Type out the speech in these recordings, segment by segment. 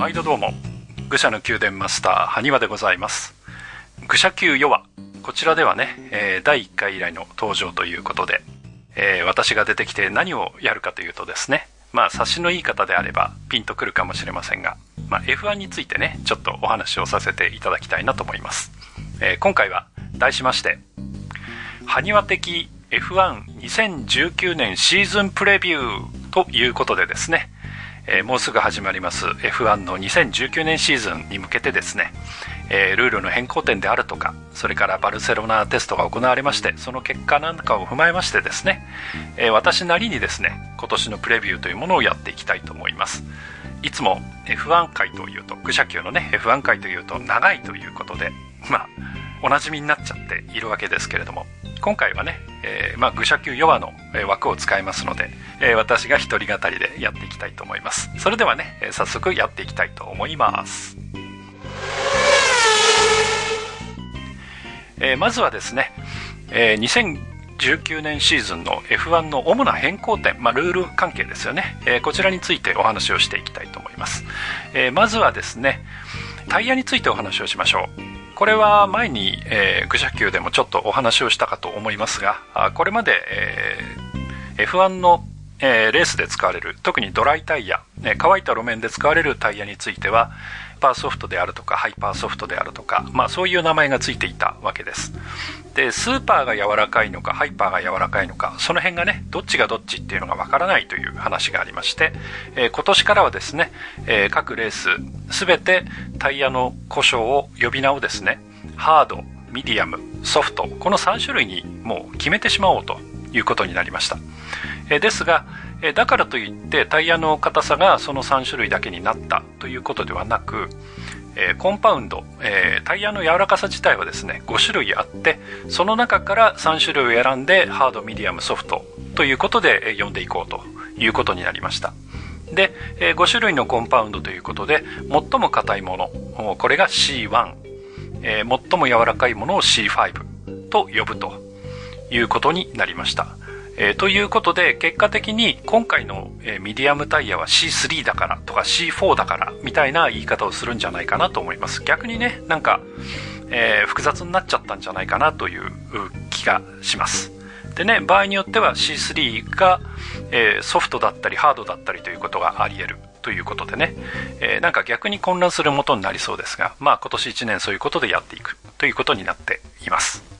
毎度どうも愚者の宮殿マスター埴輪でございます。愚者級ヨワこちらではね、えー、第1回以来の登場ということで、えー、私が出てきて何をやるかというとですねまあ察しのいい方であればピンとくるかもしれませんが、まあ、F1 についてねちょっとお話をさせていただきたいなと思います、えー、今回は題しまして埴輪的 F12019 年シーズンプレビューということでですね、えー、もうすぐ始まります F1 の2019年シーズンに向けてですね、えー、ルールの変更点であるとかそれからバルセロナテストが行われましてその結果なんかを踏まえましてですね、えー、私なりにですね今年のプレビューというものをやっていきたいと思います。いつも F1 回というと愚者級のね F1 回というと長いということでまあおなじみになっちゃっているわけですけれども今回はね、えー、まあ、愚者級弱の枠を使いますので、えー、私が一人語りでやっていきたいと思います。それではね、早速やっていきたいと思います。えー、まずはですね、え2019年シーズンの F1 の主な変更点、まあ、ルール関係ですよね、えこちらについてお話をしていきたいと思います。えまずはですね、タイヤについてお話をしましょう。これは前に、えー、愚者級でもちょっとお話をしたかと思いますが、これまで、えー、F1 の、えー、レースで使われる、特にドライタイヤ、えー、乾いた路面で使われるタイヤについては、パーソフトであるとか、ハイパーソフトであるとか、まあそういう名前がついていたわけです。で、スーパーが柔らかいのか、ハイパーが柔らかいのか、その辺がね、どっちがどっちっていうのがわからないという話がありまして、えー、今年からはですね、えー、各レース、すべてタイヤの故障を呼び名をですね、ハード、ミディアム、ソフト、この3種類にもう決めてしまおうということになりました。え、ですが、えだからといってタイヤの硬さがその3種類だけになったということではなく、えコンパウンド、えタイヤの柔らかさ自体はですね5種類あってその中から3種類を選んでハードミディアムソフトということでえ呼んでいこうということになりました。で、え5種類のコンパウンドということで最も硬いものこれが C1、え最も柔らかいものを C5 と呼ぶと。いうことになりましたえー、ということで、結果的に今回の、えー、ミディアムタイヤは C3 だからとか C4 だからみたいな言い方をするんじゃないかなと思います。逆にね、なんか、えー、複雑になっちゃったんじゃないかなという気がします。でね、場合によっては C3 が、え、ソフトだったりハードだったりということがあり得るということでね、えー、なんか逆に混乱するもとになりそうですが、まあ今年1年そういうことでやっていくということになっています。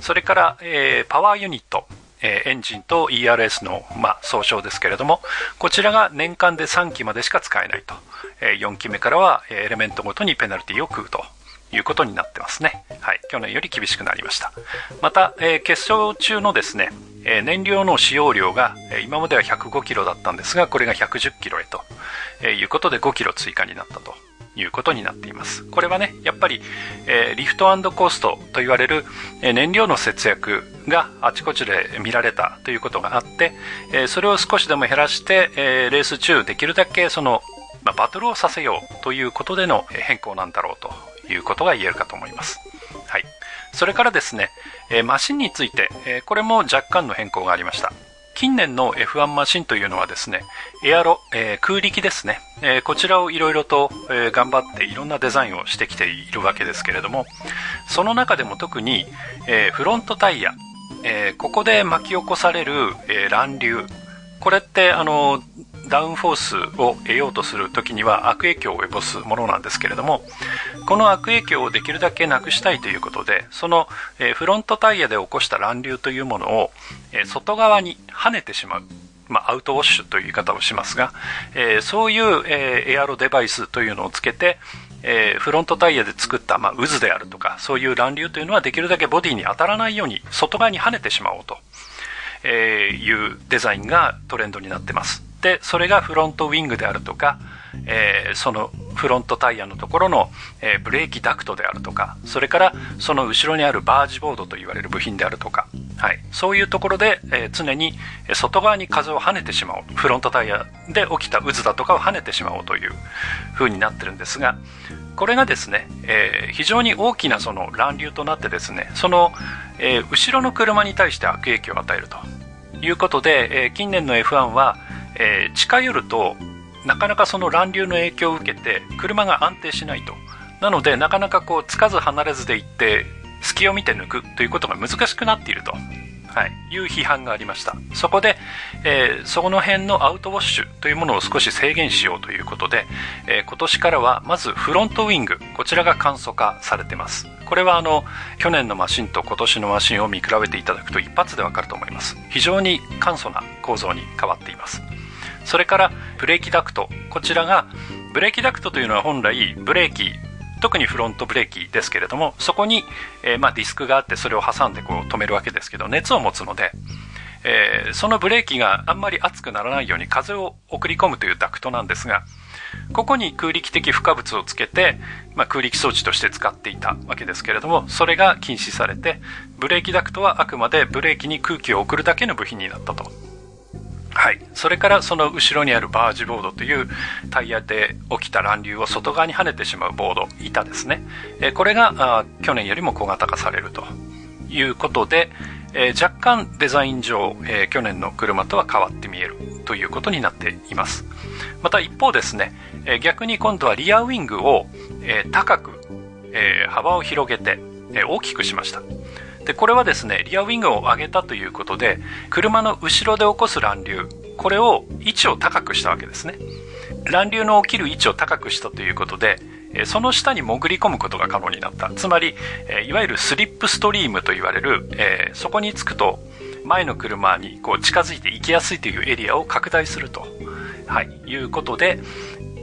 それから、えー、パワーユニット。えエンジンと ERS の、まあ、総称ですけれども、こちらが年間で3期までしか使えないと。え4期目からはえエレメントごとにペナルティを食うということになってますね。はい。去年より厳しくなりました。また、え決勝中のですね、え燃料の使用量が、え今までは105キロだったんですが、これが110キロへと、えいうことで5キロ追加になったということになっています。これはね、やっぱり、えー、リフトコーストと言われる、えー、燃料の節約があちこちで見られたということがあって、えー、それを少しでも減らして、えー、レース中できるだけその、まあ、バトルをさせようということでの変更なんだろうということが言えるかと思います。はい。それからですね、え、マシンについて、え、これも若干の変更がありました。近年の F1 マシンというのはですね、エアロ、えー、空力ですね、えー、こちらをいろいろと、えー、頑張っていろんなデザインをしてきているわけですけれども、その中でも特に、えフロントタイヤ、えここで巻き起こされる、え乱流、これってあのダウンフォースを得ようとする時には悪影響を及ぼすものなんですけれどもこの悪影響をできるだけなくしたいということでその、えフロントタイヤで起こした乱流というものを、え外側に跳ねてしまうまあ、アウトウォッシュという言い方をしますが、えー、そういう、えー、エアロデバイスというのをつけて、えー、フロントタイヤで作った、まあ、渦であるとか、そういう乱流というのはできるだけボディに当たらないように外側に跳ねてしまおうと、えいうデザインがトレンドになってます。で、それがフロントウィングであるとか、えー、そのフロントタイヤのところの、えー、ブレーキダクトであるとか、それからその後ろにあるバージボードと言われる部品であるとか、はい、そういうところで、えー、常に外側に風を跳ねてしまおう。フロントタイヤで起きた渦だとかを跳ねてしまおうという風になってるんですが、これがですね、えー、非常に大きなその乱流となってですね、その、えー、後ろの車に対して悪影響を与えるということで、えー、近年の F1 は、えー、近寄るとなかなかその乱流の影響を受けて車が安定しないと。なのでなかなかこうつかず離れずで行って隙を見て抜くということが難しくなっていると、はい、いう批判がありました。そこで、えー、その辺のアウトウォッシュというものを少し制限しようということで、えー、今年からはまずフロントウィングこちらが簡素化されてます。これはあの去年のマシンと今年のマシンを見比べていただくと一発でわかると思います。非常に簡素な構造に変わっています。それからブレーキダクト。こちらがブレーキダクトというのは本来ブレーキ。特にフロントブレーキですけれどもそこに、えー、まあ、ディスクがあってそれを挟んでこう止めるわけですけど熱を持つので、えー、そのブレーキがあんまり熱くならないように風を送り込むというダクトなんですがここに空力的負荷物をつけて、まあ、空力装置として使っていたわけですけれどもそれが禁止されてブレーキダクトはあくまでブレーキに空気を送るだけの部品になったと。はい。それからその後ろにあるバージボードというタイヤで起きた乱流を外側に跳ねてしまうボード、板ですね。えこれが去年よりも小型化されるということで、え若干デザイン上、え去年の車とは変わって見えるということになっています。また一方ですね、え逆に今度はリアウィングを、え高く、え幅を広げて、え大きくしました。でこれはですねリアウィングを上げたということで車の後ろで起こす乱流これを位置を高くしたわけですね。乱流の起きる位置を高くしたということでその下に潜り込むことが可能になった。つまりいわゆるスリップストリームと言われる、えそこに着くと前の車にこう近づいて行きやすいというエリアを拡大すると、はい、いうことで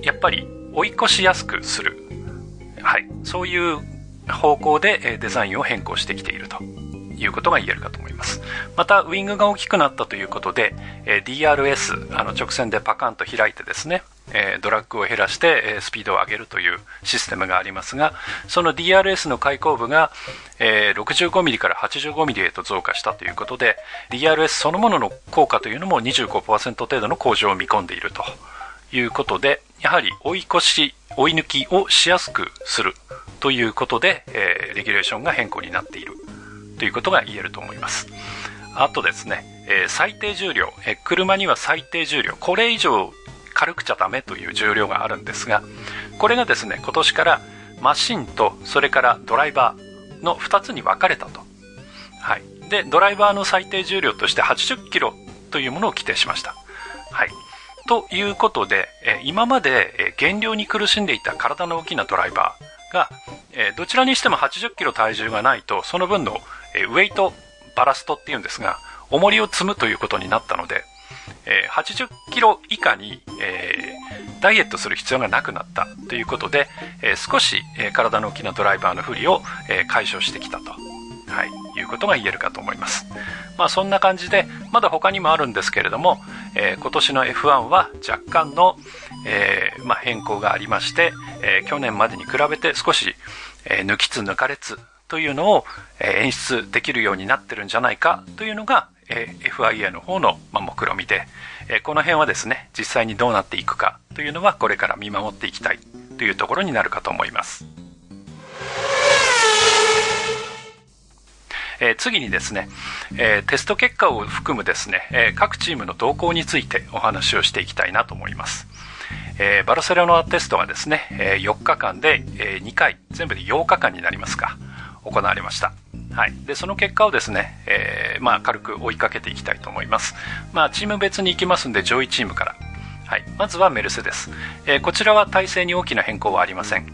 やっぱり追い越しやすくする、はい、そういう方向でデザインを変更してきていると。いうことが言えるかと思います。また、ウィングが大きくなったということで、え DRS、あの直線でパカンと開いてですね、えドラッグを減らしてえスピードを上げるというシステムがありますが、その DRS の開口部がえ 65mm から 85mm へと増加したということで、DRS そのものの効果というのも25%程度の向上を見込んでいるということで、やはり追い越し、追い抜きをしやすくするということで、え、レギュレーションが変更になっているということが言えると思います。あとですね、えー、最低重量、えー、車には最低重量、これ以上軽くちゃダメという重量があるんですが、これがですね、今年からマシンとそれからドライバーの2つに分かれたと。はい。で、ドライバーの最低重量として80キロというものを規定しました。はい。ということで、え今まで減量に苦しんでいた体の大きなドライバー、が、え、どちらにしても80キロ体重がないと、その分の、え、ウェイトバラストっていうんですが、重りを積むということになったので、え、80キロ以下に、え、ダイエットする必要がなくなったということで、え、少し、え、体の大きなドライバーの不利を、え、解消してきたと、はい、いうことが言えるかと思います。まあそんな感じで、まだ他にもあるんですけれども、えー、今年の F1 は若干の、えーまあ、変更がありまして、えー、去年までに比べて少し、え、抜きつ抜かれつというのを、演出できるようになってるんじゃないかというのが、FIA の方の、目論見で、この辺はですね実際にどうなっていくかというのはこれから見守っていきたいというところになるかと思います。え、次にですね、え、テスト結果を含むですね、え、各チームの動向についてお話をしていきたいなと思います。えー、バルセロナテストがですね、え、4日間で、え、2回、全部で8日間になりますか、行われました。はい。で、その結果をですね、えー、まあ、軽く追いかけていきたいと思います。まあ、チーム別に行きますんで、上位チームから。はい。まずはメルセデス。えー、こちらは体制に大きな変更はありません。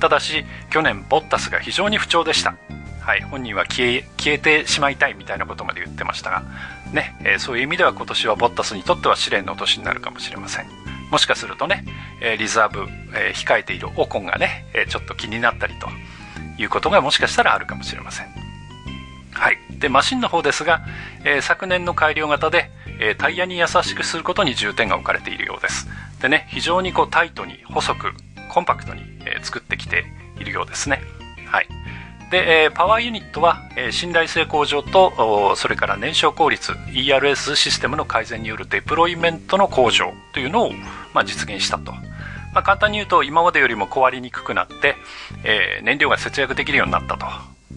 ただし、去年、ボッタスが非常に不調でした。はい、本人は消え消えてしまいたいみたいなことまで言ってましたが、ねえー、そういう意味では今年はボッタスにとっては試練の年になるかもしれません。もしかするとね、え、リザーブ、え、控えているオコンがね、えちょっと気になったりということがもしかしたらあるかもしれません。はい。で、マシンの方ですが、え昨年の改良型で、えタイヤに優しくすることに重点が置かれているようです。でね、非常にこうタイトに細くコンパクトに、え作ってきているようですね。はい。で、えパワーユニットは、え信頼性向上と、それから燃焼効率、ERS システムの改善によるデプロイメントの向上というのを、まあ、実現したと。まあ、簡単に言うと、今までよりも壊れにくくなって、えー、燃料が節約できるようになったと。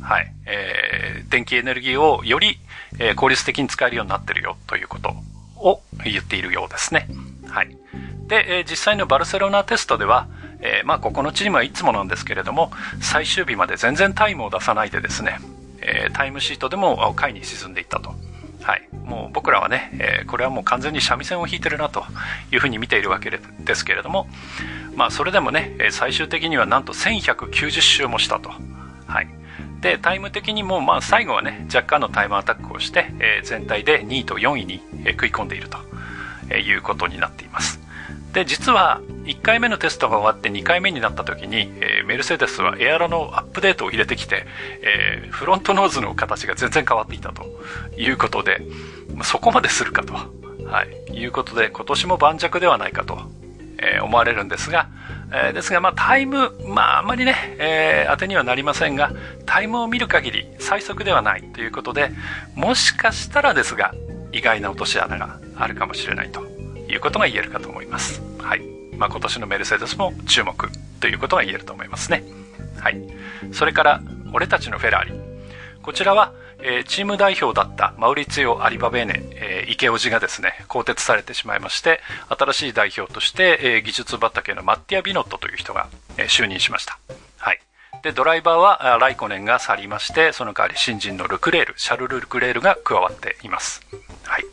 はい。えー、電気エネルギーをより、えー、効率的に使えるようになってるよということを言っているようですね。はい。で、えー、実際のバルセロナテストでは、えー、まあここのチームはいつもなんですけれども最終日まで全然タイムを出さないでですね、え、タイムシートでも下位に沈んでいったと。はい。もう僕らはね、えー、これはもう完全に三味線を弾いてるなというふうに見ているわけですけれども、まあそれでもね、最終的にはなんと1190周もしたと。はい。で、タイム的にも、まあ最後はね、若干のタイムアタックをして、えー、全体で2位と4位に、え食い込んでいると、いうことになっています。で、実は、1回目のテストが終わって2回目になった時に、えー、メルセデスはエアロのアップデートを入れてきて、えー、フロントノーズの形が全然変わっていたということで、そこまでするかと、はい、いうことで、今年も盤石ではないかと、えー、思われるんですが、え、ですが、まあ、タイム、まあ、あんまりね、えー、当てにはなりませんが、タイムを見る限り最速ではないということで、もしかしたらですが、意外な落とし穴があるかもしれないと。いうことが言えるかと思います。はい。まあ、今年のメルセデスも注目ということが言えると思いますね。はい。それから、俺たちのフェラーリ。こちらは、えー、チーム代表だったマウリツィオ・アリバベーネ、えー、池叔父がですね、更迭されてしまいまして、新しい代表として、えー、技術畑のマッティア・ビノットという人が、えー、就任しました。はい。で、ドライバーはライコネンが去りまして、その代わり新人のルクレール、シャルル・ルクレールが加わっています。はい。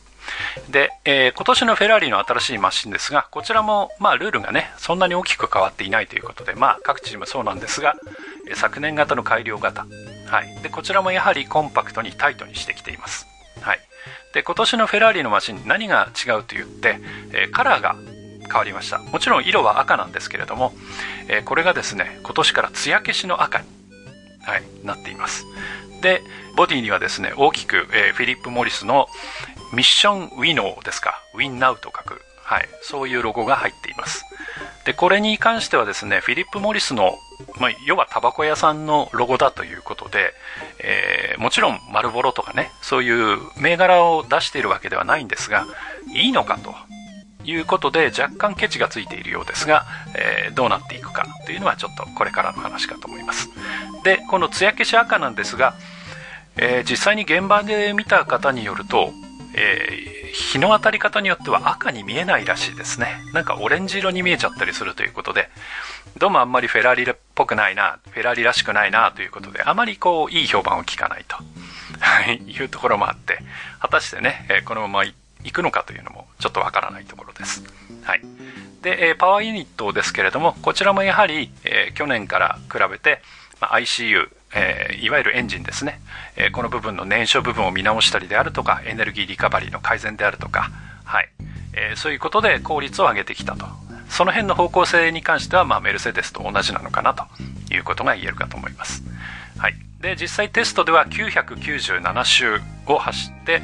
で、えー、今年のフェラーリの新しいマシンですが、こちらも、まあ、ルールがね、そんなに大きく変わっていないということで、まあ、各チームそうなんですが、昨年型の改良型、はい。で、こちらもやはりコンパクトにタイトにしてきています。はい。で、今年のフェラーリのマシン、何が違うと言って、えー、カラーが変わりました。もちろん色は赤なんですけれども、えー、これがですね、今年から艶消しの赤に、はい、なっています。で、ボディにはですね、大きく、えー、フィリップ・モリスのミッション・ウィノーですか、ウィンナウと書く、はい、そういうロゴが入っています。で、これに関してはですね、フィリップ・モリスの、まあ、要はタバコ屋さんのロゴだということで、えー、もちろん丸ボロとかね、そういう銘柄を出しているわけではないんですが、いいのかということで若干ケチがついているようですが、えー、どうなっていくかというのはちょっとこれからの話かと思います。で、この艶消し赤なんですが、えー、実際に現場で見た方によると、えー、日の当たり方によっては赤に見えないらしいですね。なんかオレンジ色に見えちゃったりするということで、どうもあんまりフェラーリっぽくないな、フェラーリらしくないなということで、あまりこう、いい評判を聞かないと、はい、いうところもあって、果たしてね、えー、このまま行くのかというのもちょっとわからないところです。はい。で、えー、パワーユニットですけれども、こちらもやはり、え、去年から比べて、まあ、ICU、えー、いわゆるエンジンですね、えー、この部分の燃焼部分を見直したりであるとかエネルギーリカバリーの改善であるとか、はい。えー、そういうことで効率を上げてきたと。その辺の方向性に関しては、まあ、メルセデスと同じなのかなということが言えるかと思います、はい、で実際テストでは997周を走って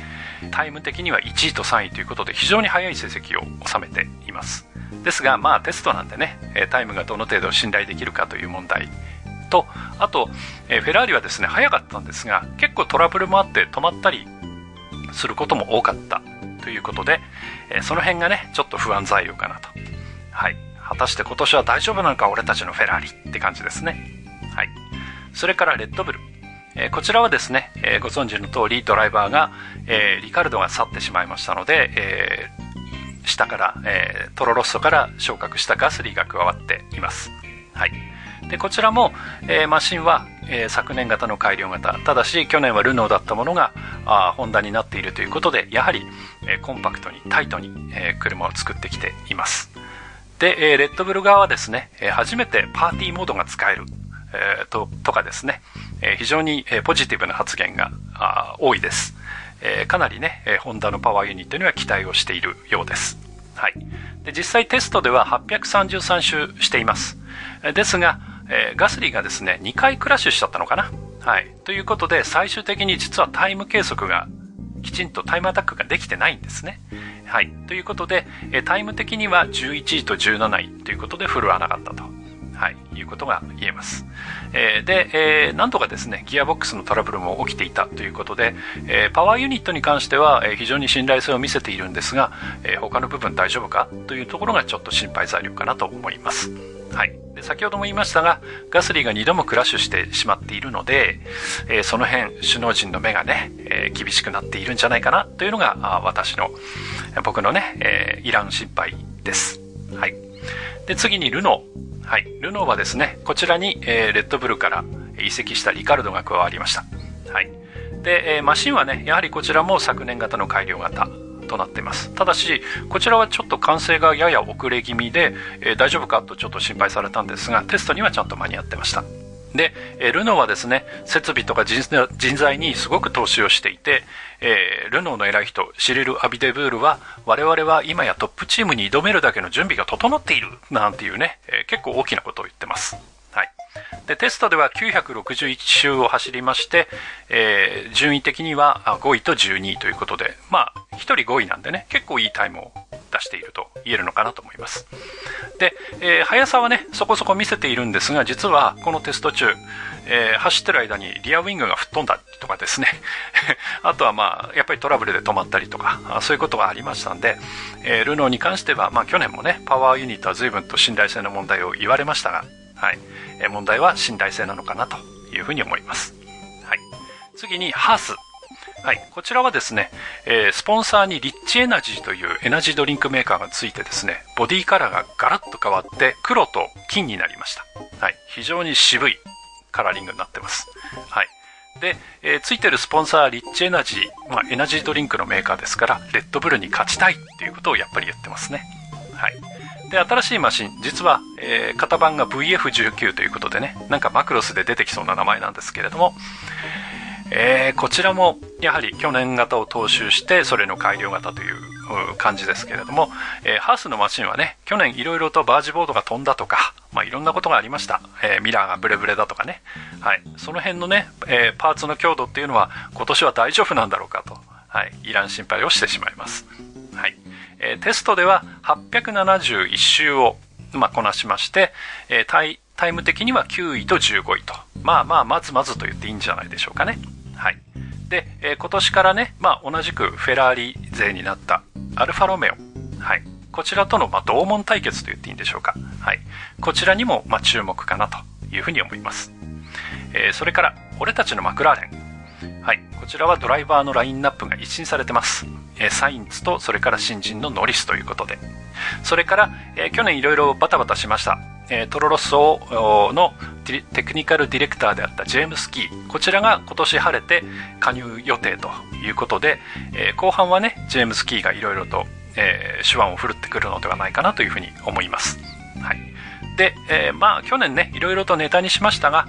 タイム的には1位と3位ということで非常に速い成績を収めています。ですがまあテストなんでねタイムがどの程度信頼できるかという問題とあと、え、フェラーリはですね早かったんですが結構トラブルもあって止まったりすることも多かったということで、え、その辺がねちょっと不安材料かなと。はい。果たして今年は大丈夫なのか俺たちのフェラーリって感じですね。はい。それからレッドブル。えこちらはですね、え、ご存知の通りドライバーが、え、リカルドが去ってしまいましたので、え、下から、えトロロッソから昇格したガスリーが加わっています。はい。でこちらも、えー、マシンは、えー、昨年型の改良型。ただし去年はルノーだったものがあホンダになっているということでやはり、えー、コンパクトにタイトに、えー、車を作ってきています。で、えー、レッドブル側はですね、えー、初めてパーティーモードが使える、えー、ととかですね、えー、非常に、えー、ポジティブな発言があ多いです、えー、かなりね、えー、ホンダのパワーユニットには期待をしているようです。はい。で実際テストでは833周しています。ですが、えー、ガスリーがですね、2回クラッシュしちゃったのかな？はい。ということで、最終的に実はタイム計測がきちんとタイムアタックができてないんですね。はい。ということで、えタイム的には11位と17位ということで振るわなかったと。はい。いうことが言えます。えー、で、えー、なんとかですね、ギアボックスのトラブルも起きていたということで、えー、パワーユニットに関しては、え、非常に信頼性を見せているんですが、え、他の部分大丈夫か？というところがちょっと心配材料かなと思います。はい。で先ほども言いましたが、ガスリーが2度もクラッシュしてしまっているので、えー、その辺、首脳陣の目がね、えー、厳しくなっているんじゃないかなというのが、私の、僕のね、えー、いらん心配です。はい。で、次にルノー。はい。ルノーはですね、こちらに、え、レッドブルから移籍したリカルドが加わりました。はい。で、え、マシンはね、やはりこちらも昨年型の改良型となっています。ただし、こちらはちょっと完成がやや遅れ気味で、えー、大丈夫かとちょっと心配されたんですが、テストにはちゃんと間に合ってました。で、えルノーはですね、設備とか人材にすごく投資をしていて、えー、ルノーの偉い人、シリル・アビデブールは、我々は今やトップチームに挑めるだけの準備が整っている、なんていうね、え、結構大きなことを言ってます。で、テストでは961周を走りまして、えー、順位的には5位と12位ということで、まあ、1人5位なんでね、結構いいタイムを出していると言えるのかなと思います。で、えー、速さはね、そこそこ見せているんですが、実はこのテスト中、えー、走ってる間にリアウィングが吹っ飛んだとかですね あとはまあ、やっぱりトラブルで止まったりとか、そういうことがありましたんで、えー、ルノーに関しては、まあ去年もね、パワーユニットは随分と信頼性の問題を言われましたが、はい。え問題は信頼性なのかなというふうに思います。はい。次に、ハース。はい。こちらはですね、えー、スポンサーにリッチエナジーというエナジードリンクメーカーがついてですね、ボディカラーがガラッと変わって黒と金になりました。はい。非常に渋いカラーリングになってます。はい。で、えー、ついてるスポンサーリッチエナジー、まあ、エナジードリンクのメーカーですから、レッドブルに勝ちたいっていうことをやっぱり言ってますね。はい。で、新しいマシン、実は、えー、型番が VF19 ということでね、なんかマクロスで出てきそうな名前なんですけれども、えー、こちらも、やはり去年型を踏襲して、それの改良型という感じですけれども、えー、ハースのマシンはね、去年いろいろとバージボードが飛んだとか、まあ、いろんなことがありました。えー、ミラーがブレブレだとかね。はい。その辺のね、えー、パーツの強度っていうのは、今年は大丈夫なんだろうかと、はい。いらん心配をしてしまいます。はい。えー、テストでは871周を、まあ、こなしまして、えー、タイタイム的には9位と15位と。まあまあ、まずまずと言っていいんじゃないでしょうかね。はい。で、えー、今年からね、まあ同じくフェラーリ勢になったアルファロメオ。はい。こちらとの、まあ、同門対決と言っていいんでしょうか。はい。こちらにも、まあ、注目かなというふうに思います。えー、それから、俺たちのマクラーレン。はい。こちらはドライバーのラインナップが一新されてます。えサインツとそれから新人のノリスということで。それから、え去年いろいろバタバタしました、えトロロッソのテクニカルディレクターであったジェームス・キー。こちらが今年晴れて加入予定ということで、え後半はねジェームス・キーがいろいろと、え手腕を振るってくるのではないかなというふうに思います、はい、で、えまあ去年ねいろいろとネタにしましたが、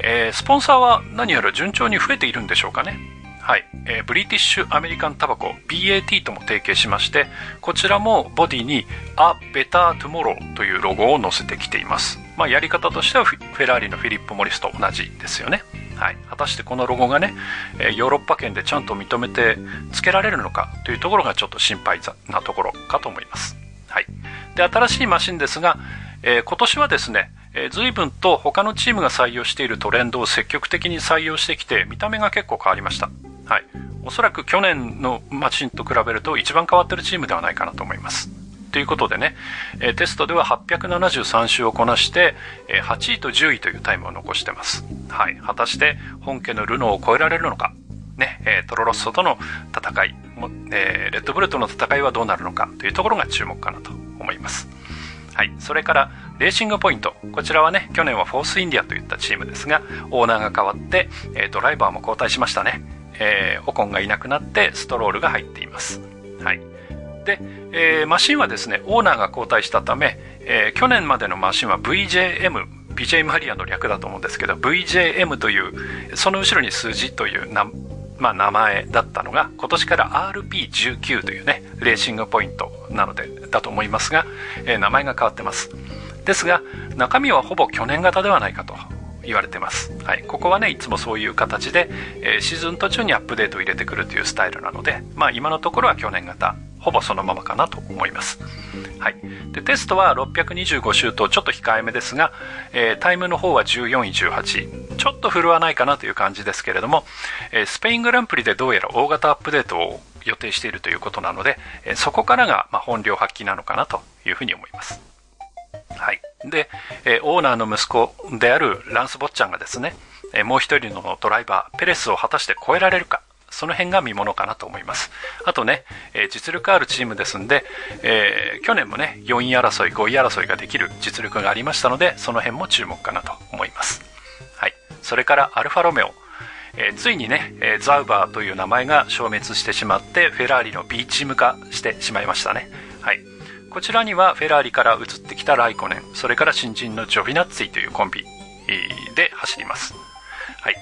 えスポンサーは何やら順調に増えているんでしょうかね。はい、えー、ブリティッシュアメリカンタバコ BAT とも提携しましてこちらもボディに A Better Tomorrow というロゴを載せてきています、まあ、やり方としてはフェラーリのフィリップ・モリスと同じですよねはい、果たしてこのロゴがね、えヨーロッパ圏でちゃんと認めて付けられるのかというところがちょっと心配なところかと思います。はい。で、新しいマシンですが、えー、今年はですね、えー、随分と他のチームが採用しているトレンドを積極的に採用してきて、見た目が結構変わりました。はい。おそらく去年のマシンと比べると一番変わってるチームではないかなと思います。ということでね、えテストでは873周をこなして、え8位と10位というタイムを残してます。はい。果たして本家のルノーを超えられるのか、ね、えトロロッソとの戦い、えレッドブルとの戦いはどうなるのかというところが注目かなと思います。はい。それから、レーシングポイント。こちらはね、去年はフォースインディアといったチームですが、オーナーが変わって、えドライバーも交代しましたね。えー、オコンがいなくなってストロールが入っています。はい。で、えー、マシンはですね、オーナーが交代したため、えー、去年までのマシンは VJM、BJ マリアの略だと思うんですけど、VJM という、その後ろに数字というな、まあ、名前だったのが、今年から RP19 というね、レーシングポイントなので、だと思いますが、えー、名前が変わってます。ですが、中身はほぼ去年型ではないかと言われてます。はい。ここはね、いつもそういう形で、えー、シーズン途中にアップデートを入れてくるというスタイルなので、まあ今のところは去年型、ほぼそのままかなと思います。はい。で、テストは625周とちょっと控えめですが、えー、タイムの方は14位18位。ちょっと振るわないかなという感じですけれども、えー、スペイングランプリでどうやら大型アップデートを予定しているということなので、え、そこからが、ま、本領発揮なのかなというふうに思います。はい。で、えー、オーナーの息子であるランス・ボッチャンがですね、えー、もう一人のドライバー、ペレスを果たして超えられるか、その辺が見ものかなと思います。あとね、えー、実力あるチームですんで、えー、去年もね、4位争い、5位争いができる実力がありましたので、その辺も注目かなと思います。はい。それからアルファロメオ。えー、ついにね、え、ザウバーという名前が消滅してしまって、フェラーリの B チーム化してしまいましたね。はい。こちらにはフェラーリから移ってきたライコネン、それから新人のジョビナッツィというコンビで走ります。はい。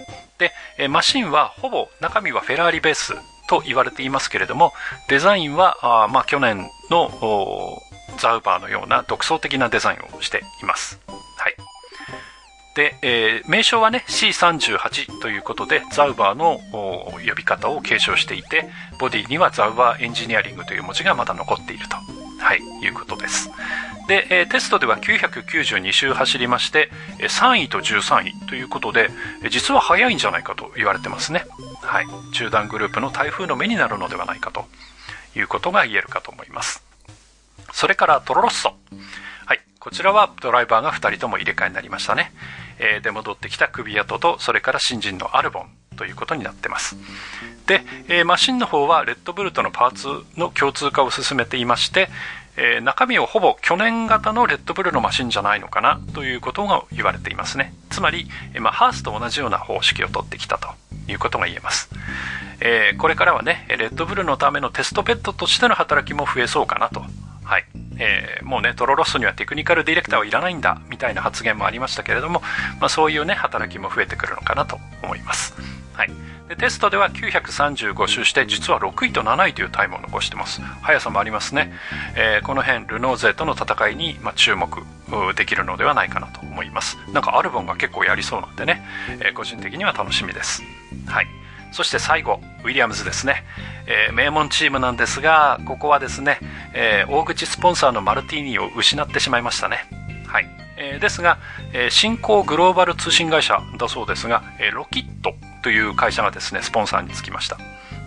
で、マシンはほぼ中身はフェラーリベースと言われていますけれども、デザインは、あまあ、去年のザウバーのような独創的なデザインをしています。はい。で、えー、名称はね C38 ということでザウバーの呼び方を継承していてボディにはザウバーエンジニアリングという文字がまだ残っていると、はい、いうことです。で、え、テストでは992周走りまして3位と13位ということで実は速いんじゃないかと言われてますね。はい中段グループの台風の目になるのではないかということが言えるかと思います。それからトロロッソ。はいこちらはドライバーが2人とも入れ替えになりましたね。えー、で戻ってきた首跡とそれから新人のアルボンということになってます。で、えー、マシンの方はレッドブルとのパーツの共通化を進めていまして、えー、中身をほぼ去年型のレッドブルのマシンじゃないのかなということが言われていますね。つまり、えー、まあ、ハースと同じような方式を取ってきたと。いうことが言えます、え、これからはねレッドブルのためのテストベッドとしての働きも増えそうかなと。はい。えー、もうね、トロロッソにはテクニカルディレクターはいらないんだ、みたいな発言もありましたけれども、まあ、そういうね、働きも増えてくるのかなと思います。はい。でテストでは935周して実は6位と7位というタイムを残してます。速さもありますね、えー、この辺ルノー勢との戦いに、まあ、注目できるのではないかなと思います。なんかアルボンが結構やりそうなんでね、えー、個人的には楽しみです。はい。そして最後ウィリアムズですね、えー、名門チームなんですがここはですね、えー、大口スポンサーのマルティーニを失ってしまいましたね。はい。えー、ですが、えー、新興グローバル通信会社だそうですが、え、ロキットという会社がですね、スポンサーにつきました。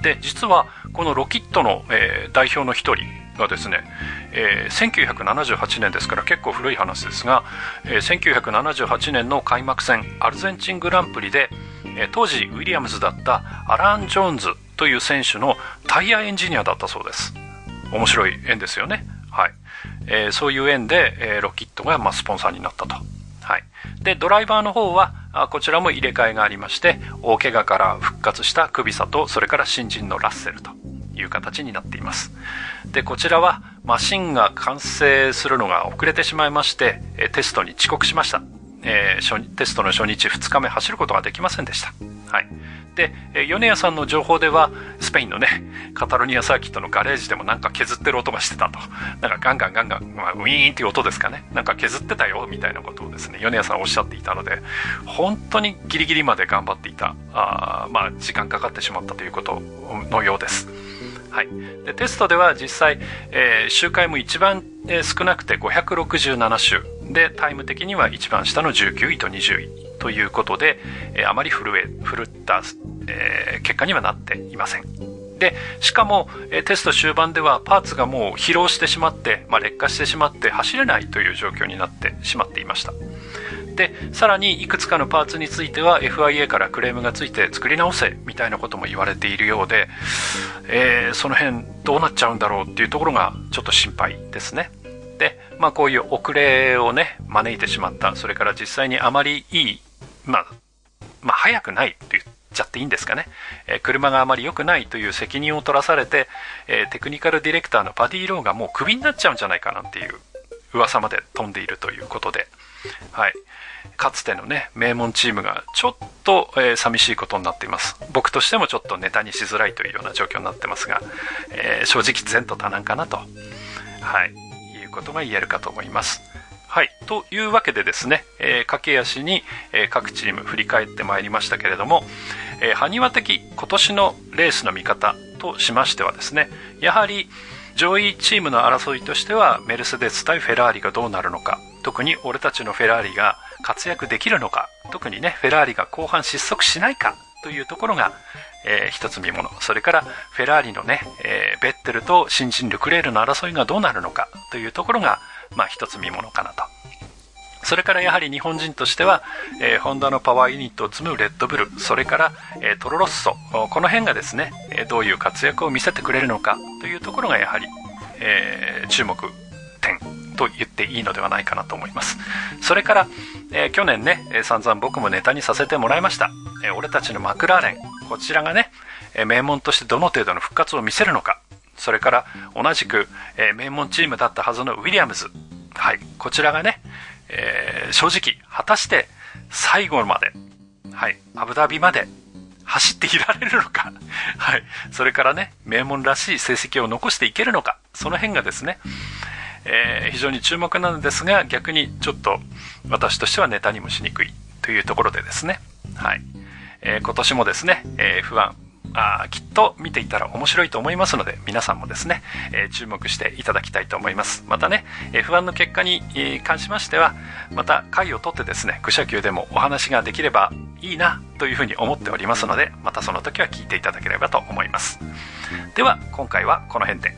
で、実は、このロキットの、え、代表の一人がですね、えー、1978年ですから結構古い話ですが、えー、1978年の開幕戦アルゼンチングランプリで、えー、当時ウィリアムズだったアラン・ジョーンズという選手のタイヤエンジニアだったそうです。面白い縁ですよね。はい。えー、そういう縁で、えー、ロキッドが、まあ、スポンサーになったと。はい。で、ドライバーの方は、あこちらも入れ替えがありまして、大怪我から復活したクビサと、それから新人のラッセルという形になっています。で、こちらは、マシンが完成するのが遅れてしまいまして、テストに遅刻しました。えー、テストの初日2日目走ることができませんでした。はい。で、米谷さんの情報では、スペインのね、カタロニアサーキットのガレージでもなんか削ってる音がしてたと。なんかガンガンガンガン、まあ、ウィーンっていう音ですかね。なんか削ってたよ、みたいなことをですね、米谷さんおっしゃっていたので、本当にギリギリまで頑張っていた。あまあ、時間かかってしまったということのようです。はい。で、テストでは実際、えー、周回も一番、えー、少なくて567周。で、タイム的には一番下の19位と20位ということで、えー、あまり震え、振るった、えー、結果にはなっていません。で、しかも、え、テスト終盤ではパーツがもう疲労してしまって、まあ、劣化してしまって走れないという状況になってしまっていました。で、さらにいくつかのパーツについては FIA からクレームがついて作り直せみたいなことも言われているようで、えー、その辺どうなっちゃうんだろうっていうところがちょっと心配ですね。で、まあこういう遅れをね、招いてしまった。それから実際にあまりいい、まあ、まあ早くないって言っちゃっていいんですかね。えー、車があまり良くないという責任を取らされて、えー、テクニカルディレクターのパディ・ローがもうクビになっちゃうんじゃないかなっていう噂まで飛んでいるということで、はい。かつてのね、名門チームがちょっと、えー、寂しいことになっています。僕としてもちょっとネタにしづらいというような状況になってますが、えー、正直前途多難かなと。はい。いうことが言えるかと思います。はい。というわけでですね、えー、駆け足に、えー、各チーム振り返ってまいりましたけれども、えー、埴輪的今年のレースの見方としましてはですね、やはり上位チームの争いとしてはメルセデス対フェラーリがどうなるのか、特に俺たちのフェラーリが活躍できるのか、特にね、フェラーリが後半失速しないかというところが、えー、一つ見もの。それから、フェラーリのね、えー、ベッテルと新人ルクレールの争いがどうなるのかというところが、まあ一つ見ものかなと。それからやはり日本人としては、えー、ホンダのパワーユニットを積むレッドブル、それから、えー、トロロッソ、この辺がですね、えどういう活躍を見せてくれるのかというところがやはり、えー、注目点と言っていいのではないかなと思います。それから、えー、去年ね、えー、散々僕もネタにさせてもらいました。えー、俺たちのマクラーレン、こちらがね、え名門としてどの程度の復活を見せるのか。それから同じく、え名門チームだったはずのウィリアムズ。はい、こちらがね、え正直、果たして最後まで、はい、アブダビまで走っていられるのか、はい、それからね、名門らしい成績を残していけるのか、その辺がですね、えー、非常に注目なのですが、逆にちょっと私としてはネタにもしにくいというところでですね、はい。えー、今年もですね、えー、F1 あきっと見ていたら面白いと思いますので、皆さんもですね、えー、注目していただきたいと思います。またね、F1 の結果に、関しましては、また回を取ってですね、愚者級でもお話ができればいいなというふうに思っておりますので、またその時は聞いていただければと思います。では、今回はこの辺で。